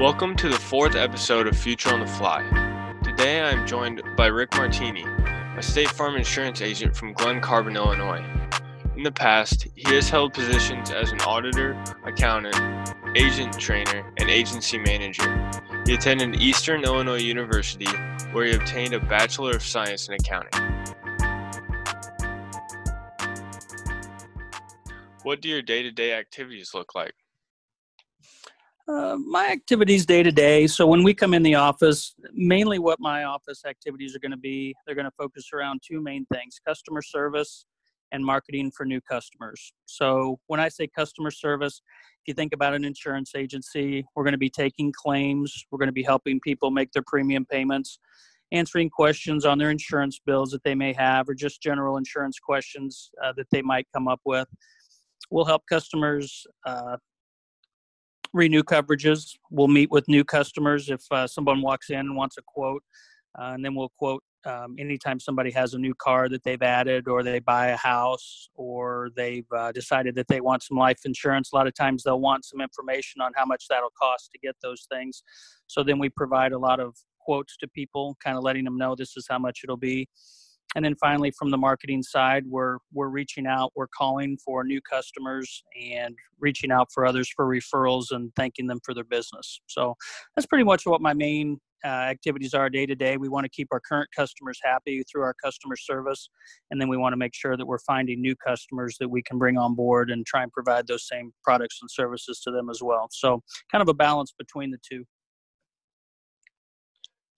Welcome to the fourth episode of Future on the Fly. Today I am joined by Rick Marteeny, a State Farm insurance agent from Glen Carbon, Illinois. In the past, he has held positions as an auditor, accountant, agent trainer, and agency manager. He attended Eastern Illinois University, where he obtained a Bachelor of Science in Accounting. What do your day to day activities look like? Uh, my activities day to day. So when we come in the office, mainly what my office activities are going to be, they're going to focus around two main things: customer service and marketing for new customers. So when I say customer service, if you think about an insurance agency, we're going to be taking claims, we're going to be helping people make their premium payments, answering questions on their insurance bills that they may have, or just general insurance questions uh, that they might come up with. We'll help customers uh, renew coverages. We'll meet with new customers if uh, someone walks in and wants a quote, uh, and then we'll quote um, anytime somebody has a new car that they've added, or they buy a house, or they've uh, decided that they want some life insurance. A lot of times they'll want some information on how much that'll cost to get those things. So then we provide a lot of quotes to people, kind of letting them know this is how much it'll be and then finally from the marketing side we're we're reaching out we're calling for new customers and reaching out for others for referrals and thanking them for their business. So that's pretty much what my main uh, activities are day to day. We want to keep our current customers happy through our customer service and then we want to make sure that we're finding new customers that we can bring on board and try and provide those same products and services to them as well. So kind of a balance between the two.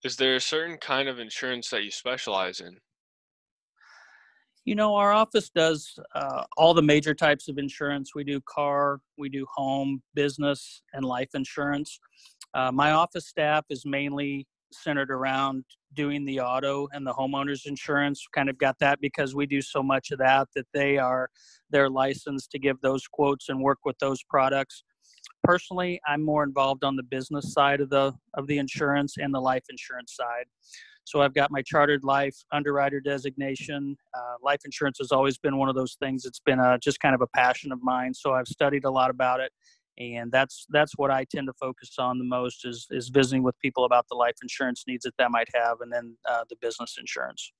Is there a certain kind of insurance that you specialize in you know, our office does uh, all the major types of insurance. We do car, we do home, business, and life insurance. Uh, my office staff is mainly centered around doing the auto and the homeowners insurance. Kind of got that because we do so much of that that they are they're licensed to give those quotes and work with those products. Personally, I'm more involved on the business side of the of the insurance and the life insurance side. So I've got my chartered life underwriter designation. Uh, life insurance has always been one of those things. It's been a, just kind of a passion of mine. So I've studied a lot about it, and that's that's what I tend to focus on the most is is visiting with people about the life insurance needs that they might have, and then uh, the business insurance.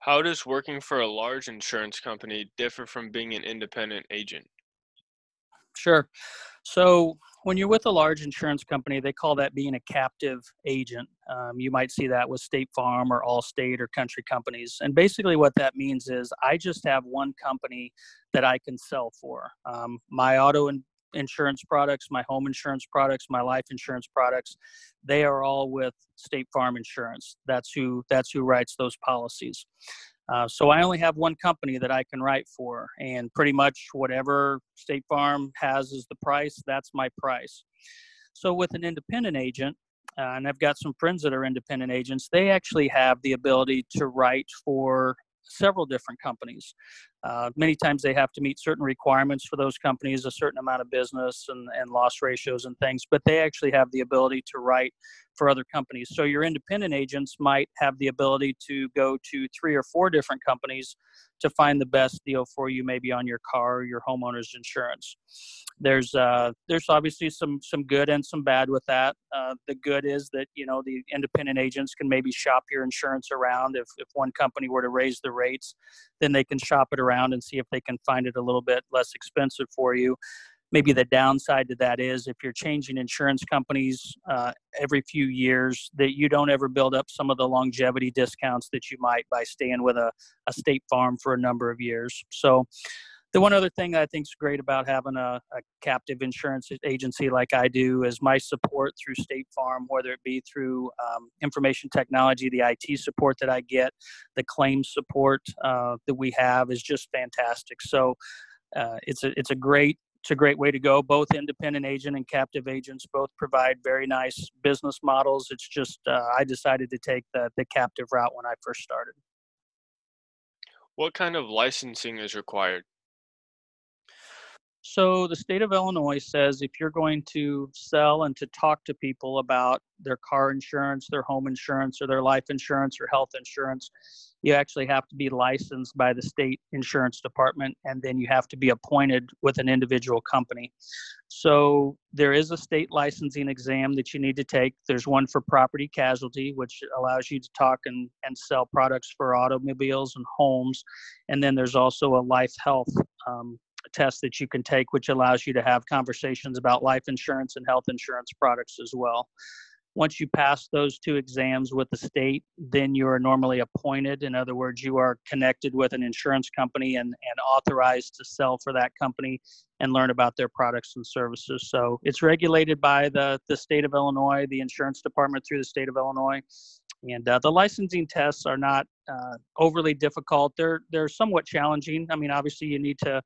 How does working for a large insurance company differ from being an independent agent? Sure. So when you're with a large insurance company, they call that being a captive agent. Um, you might see that with State Farm or Allstate or country companies. And basically, what that means is I just have one company that I can sell for. Um, my auto insurance products, my home insurance products, my life insurance products, they are all with State Farm Insurance. That's who that's who writes those policies. Uh, so I only have one company that I can write for, and pretty much whatever State Farm has as the price, that's my price. So with an independent agent, uh, and I've got some friends that are independent agents, they actually have the ability to write for several different companies. Uh, many times they have to meet certain requirements for those companies, a certain amount of business and, and loss ratios and things, but they actually have the ability to write for other companies. So your independent agents might have the ability to go to three or four different companies to find the best deal for you, maybe on your car or your homeowner's insurance. There's uh, there's obviously some some good and some bad with that. Uh, the good is that you know the independent agents can maybe shop your insurance around. If if one company were to raise the rates, then they can shop it around and see if they can find it a little bit less expensive for you. Maybe the downside to that is if you're changing insurance companies uh, every few years that you don't ever build up some of the longevity discounts that you might by staying with a, a state farm for a number of years. So the one other thing I think is great about having a, a, captive insurance agency like I do is my support through State Farm, whether it be through um, information technology, the IT support that I get, the claims support uh, that we have is just fantastic. So uh, it's a it's a great it's a great way to go. Both independent agent and captive agents both provide very nice business models. It's just uh, I decided to take the the captive route when I first started. What kind of licensing is required? So the state of Illinois says if you're going to sell and to talk to people about their car insurance, their home insurance, or their life insurance or health insurance, you actually have to be licensed by the state insurance department and then you have to be appointed with an individual company. So there is a state licensing exam that you need to take. There's one for property casualty, which allows you to talk and, and sell products for automobiles and homes. And then there's also a life health um, test that you can take, which allows you to have conversations about life insurance and health insurance products as well. Once you pass those two exams with the state, then you are normally appointed. In other words, you are connected with an insurance company and, and authorized to sell for that company and learn about their products and services. So it's regulated by the, the state of Illinois, the insurance department through the state of Illinois. And uh, the licensing tests are not uh, overly difficult. They're they're somewhat challenging. I mean, obviously, you need to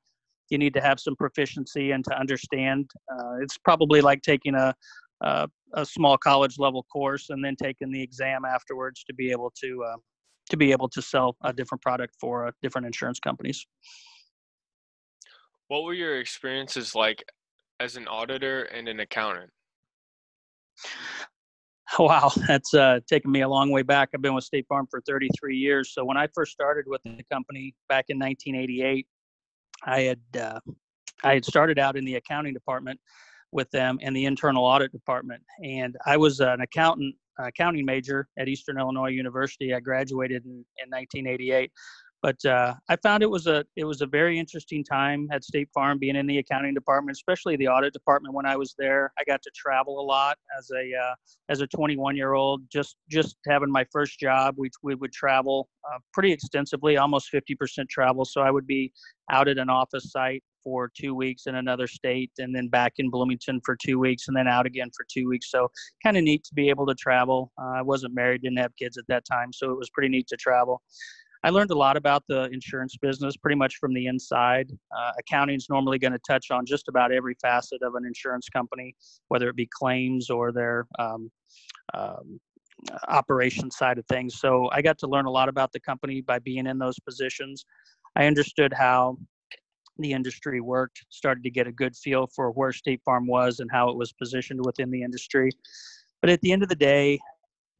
you need to have some proficiency and to understand. Uh, it's probably like taking a, a, a small college level course and then taking the exam afterwards to be able to uh, to be able to sell a different product for uh, different insurance companies. What were your experiences like as an auditor and an accountant? Wow, that's uh, taken me a long way back. I've been with State Farm for 33 years. So when I first started with the company back in 1988, I had uh, I had started out in the accounting department with them in the internal audit department, and I was an accountant accounting major at Eastern Illinois University. I graduated in, in 1988, but uh, I found it was a it was a very interesting time at State Farm being in the accounting department, especially the audit department. When I was there, I got to travel a lot as a uh, as a 21 year old. Just just having my first job, we we would travel uh, pretty extensively, almost 50% travel. So I would be out at an office site for two weeks in another state, and then back in Bloomington for two weeks, and then out again for two weeks. So kind of neat to be able to travel. Uh, I wasn't married, didn't have kids at that time, so it was pretty neat to travel. I learned a lot about the insurance business pretty much from the inside. Uh, accounting is normally going to touch on just about every facet of an insurance company, whether it be claims or their um, um, operation side of things. So I got to learn a lot about the company by being in those positions. I understood how the industry worked, started to get a good feel for where State Farm was and how it was positioned within the industry. But at the end of the day,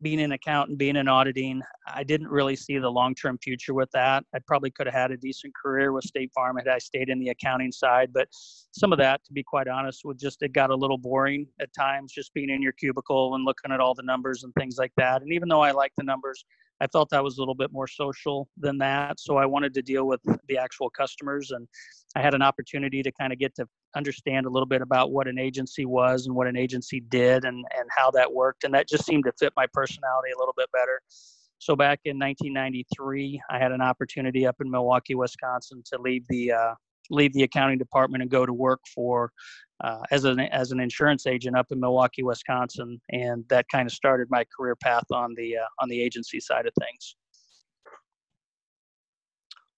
being an accountant, being in auditing, I didn't really see the long term future with that. I probably could have had a decent career with State Farm had I stayed in the accounting side, but some of that, to be quite honest, would just it got a little boring at times, just being in your cubicle and looking at all the numbers and things like that. And even though I like the numbers, I felt I was a little bit more social than that. So I wanted to deal with the actual customers. And I had an opportunity to kind of get to understand a little bit about what an agency was and what an agency did and, and how that worked. And that just seemed to fit my personality a little bit better. So back in 1993, I had an opportunity up in Milwaukee, Wisconsin to leave the uh, leave the accounting department and go to work for uh, as an as an insurance agent up in Milwaukee, Wisconsin, and that kind of started my career path on the uh, on the agency side of things.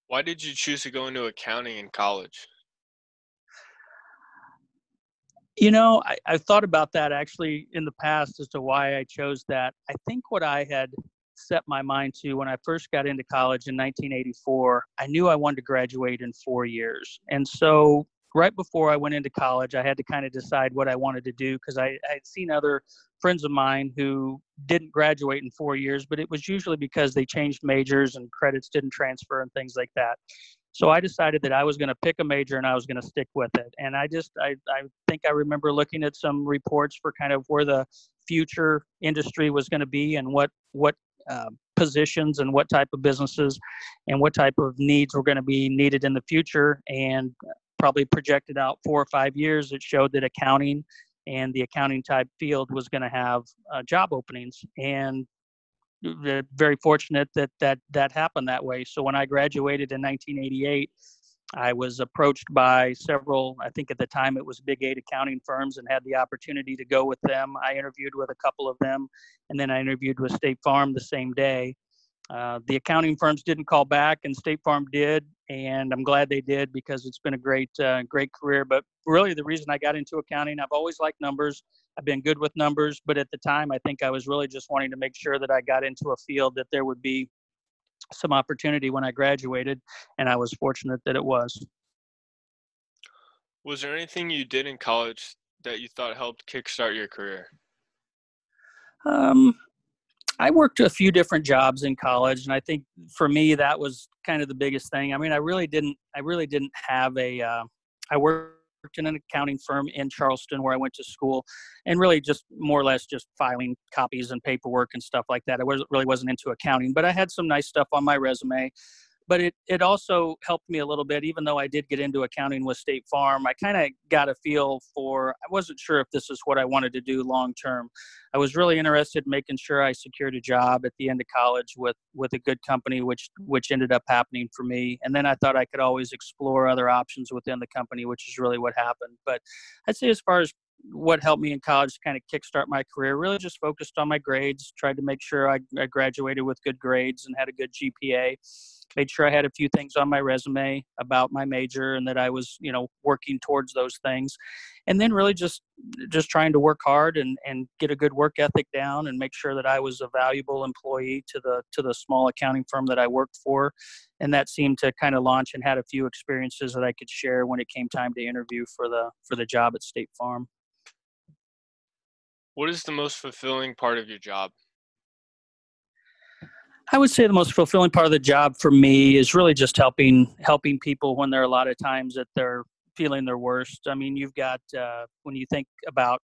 Why did you choose to go into accounting in college? You know, I, I've thought about that actually in the past as to why I chose that. I think what I had set my mind to when I first got into college in 1984, I knew I wanted to graduate in four years. And so right before I went into college, I had to kind of decide what I wanted to do because I had seen other friends of mine who didn't graduate in four years, but it was usually because they changed majors and credits didn't transfer and things like that. So I decided that I was going to pick a major and I was going to stick with it. And I just, I, I think I remember looking at some reports for kind of where the future industry was going to be and what, what uh, positions and what type of businesses and what type of needs were going to be needed in the future. And probably projected out four or five years, it showed that accounting and the accounting type field was going to have uh, job openings. And very fortunate that that that happened that way. So when I graduated in 1988, I was approached by several, I think at the time it was big eight accounting firms, and had the opportunity to go with them. I interviewed with a couple of them, and then I interviewed with State Farm the same day. Uh, the accounting firms didn't call back, and State Farm did, and I'm glad they did because it's been a great, uh, great career. But really, the reason I got into accounting, I've always liked numbers. I've been good with numbers, but at the time, I think I was really just wanting to make sure that I got into a field that there would be some opportunity when I graduated, and I was fortunate that it was. Was there anything you did in college that you thought helped kickstart your career? Um, I worked a few different jobs in college, and I think for me that was kind of the biggest thing. I mean, I really didn't, I really didn't have a. Uh, I worked in an accounting firm in Charleston where I went to school, and really just more or less just filing copies and paperwork and stuff like that. I was really wasn't into accounting, but I had some nice stuff on my resume but it it also helped me a little bit even though i did get into accounting with state farm i kind of got a feel for i wasn't sure if this is what i wanted to do long term. I was really interested in making sure i secured a job at the end of college with with a good company which which ended up happening for me and then i thought i could always explore other options within the company which is really what happened but i'd say as far as what helped me in college to kind of kickstart my career really just focused on my grades tried to make sure I, I graduated with good grades and had a good gpa made sure I had a few things on my resume about my major and that I was, you know, working towards those things. And then really just just trying to work hard and, and get a good work ethic down and make sure that I was a valuable employee to the to the small accounting firm that I worked for. And that seemed to kind of launch and had a few experiences that I could share when it came time to interview for the for the job at State Farm. What is the most fulfilling part of your job? I would say the most fulfilling part of the job for me is really just helping helping people when there are a lot of times that they're feeling their worst. I mean, you've got uh, when you think about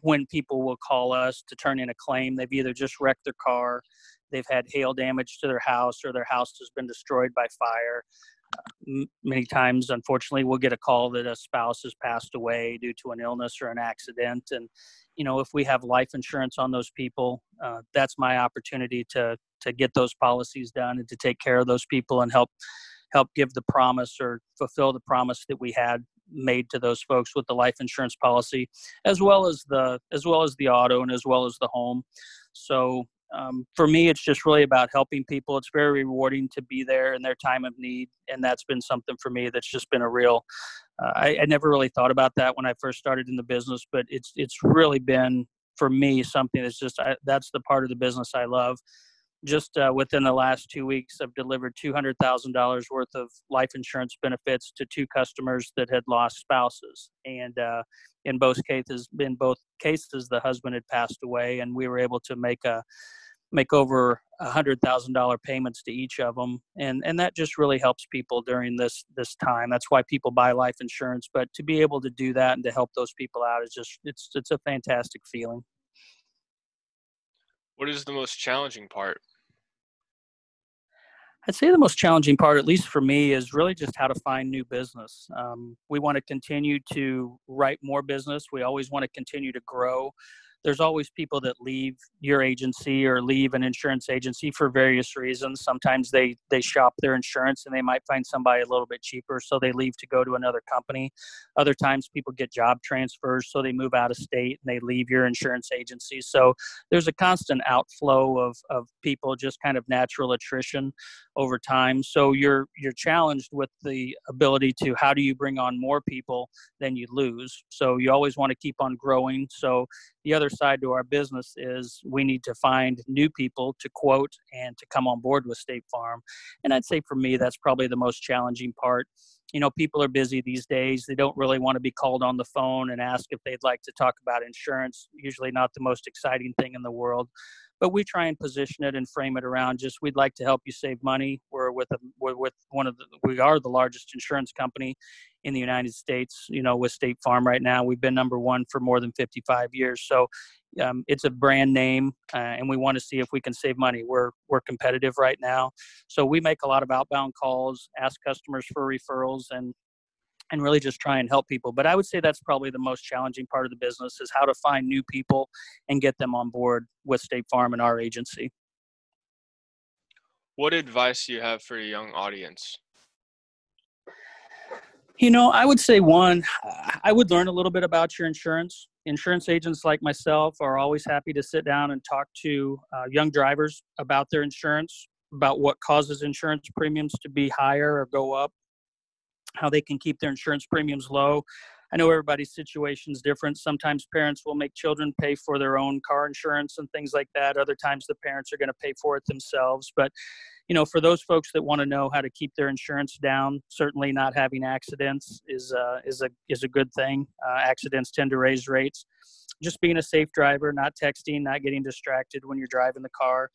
when people will call us to turn in a claim, they've either just wrecked their car, they've had hail damage to their house, or their house has been destroyed by fire. Many times, unfortunately, we'll get a call that a spouse has passed away due to an illness or an accident, and you know if we have life insurance on those people uh, that's my opportunity to to get those policies done and to take care of those people and help help give the promise or fulfill the promise that we had made to those folks with the life insurance policy as well as the as well as the auto and as well as the home. So um, for me it's just really about helping people it's very rewarding to be there in their time of need and that's been something for me that's just been a real uh, I, I never really thought about that when i first started in the business but it's it's really been for me something that's just I, that's the part of the business i love just uh, within the last two weeks, I've delivered $200,000 worth of life insurance benefits to two customers that had lost spouses. And uh, in both cases, in both cases, the husband had passed away, and we were able to make a make over a hundred thousand dollar payments to each of them and and that just really helps people during this this time that's why people buy life insurance but to be able to do that and to help those people out is just it's it's a fantastic feeling what is the most challenging part I'd say the most challenging part, at least for me, is really just how to find new business. Um, we want to continue to write more business. We always want to continue to grow there's always people that leave your agency or leave an insurance agency for various reasons. Sometimes they they shop their insurance and they might find somebody a little bit cheaper, so they leave to go to another company. Other times people get job transfers, so they move out of state and they leave your insurance agency. So there's a constant outflow of of people, just kind of natural attrition over time. So you're you're challenged with the ability to how do you bring on more people than you lose. So you always want to keep on growing. So the other side to our business is we need to find new people to quote and to come on board with State Farm. And I'd say for me, that's probably the most challenging part. You know, people are busy these days. They don't really want to be called on the phone and ask if they'd like to talk about insurance. Usually, not the most exciting thing in the world but we try and position it and frame it around just we'd like to help you save money. We're with a, we're with one of the we are the largest insurance company in the United States. You know, with State Farm right now, we've been number one for more than 55 years. So um, it's a brand name, uh, and we want to see if we can save money. We're we're competitive right now, so we make a lot of outbound calls, ask customers for referrals, and and really just try and help people. But I would say that's probably the most challenging part of the business is how to find new people and get them on board with State Farm and our agency. What advice do you have for a young audience? You know, I would say one, I would learn a little bit about your insurance. Insurance agents like myself are always happy to sit down and talk to uh, young drivers about their insurance, about what causes insurance premiums to be higher or go up how they can keep their insurance premiums low, I know everybody's situation is different. Sometimes parents will make children pay for their own car insurance and things like that. Other times the parents are going to pay for it themselves. But you know, for those folks that want to know how to keep their insurance down, certainly not having accidents is uh, is a is a good thing. Uh, accidents tend to raise rates. Just being a safe driver, not texting, not getting distracted when you're driving the car.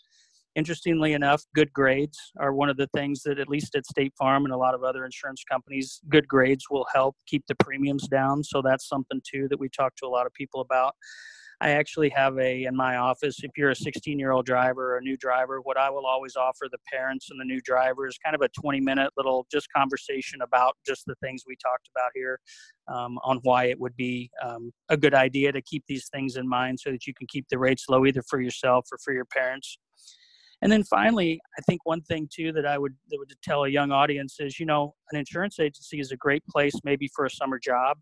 Interestingly enough, good grades are one of the things that, at least at State Farm and a lot of other insurance companies, good grades will help keep the premiums down. So that's something too that we talk to a lot of people about. I actually have a in my office. If you're a 16 year old driver or a new driver, what I will always offer the parents and the new drivers kind of a 20 minute little just conversation about just the things we talked about here, um, on why it would be um, a good idea to keep these things in mind so that you can keep the rates low either for yourself or for your parents. And then finally, I think one thing too that I would that would tell a young audience is, you know, an insurance agency is a great place maybe for a summer job.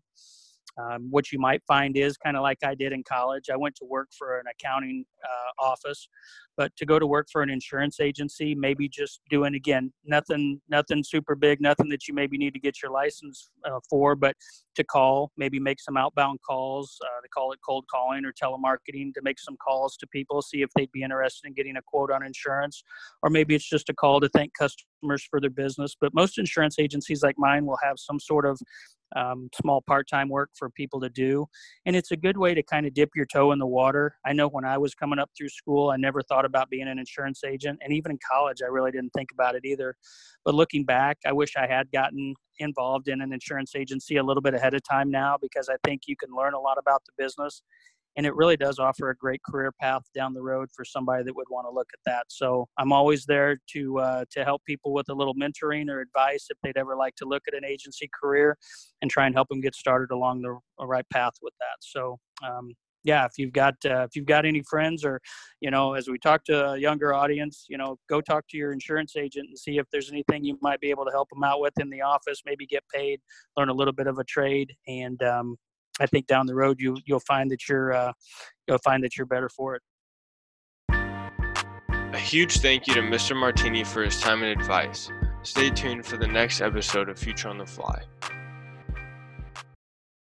Um, what you might find is kind of like I did in college. I went to work for an accounting uh, office, but to go to work for an insurance agency, maybe just doing again nothing, nothing super big, nothing that you maybe need to get your license uh, for, but to call, maybe make some outbound calls. Uh, they call it cold calling or telemarketing to make some calls to people, see if they'd be interested in getting a quote on insurance, or maybe it's just a call to thank customers for their business. But most insurance agencies like mine will have some sort of um, small part-time work for people to do and it's a good way to kind of dip your toe in the water. I know when i was coming up through school i never thought about being an insurance agent and even in college i really didn't think about it either. But looking back i wish i had gotten involved in an insurance agency a little bit ahead of time now because i think you can learn a lot about the business and it really does offer a great career path down the road for somebody that would want to look at that. So I'm always there to uh, to help people with a little mentoring or advice if they'd ever like to look at an agency career, and try and help them get started along the right path with that. So. Um, yeah, if you've got uh, if you've got any friends or, you know, as we talk to a younger audience, you know, go talk to your insurance agent and see if there's anything you might be able to help them out with in the office. Maybe get paid, learn a little bit of a trade, and um, I think down the road you you'll find that you're uh, you'll find that you're better for it. A huge thank you to Mr. Marteeny for his time and advice. Stay tuned for the next episode of Future on the Fly.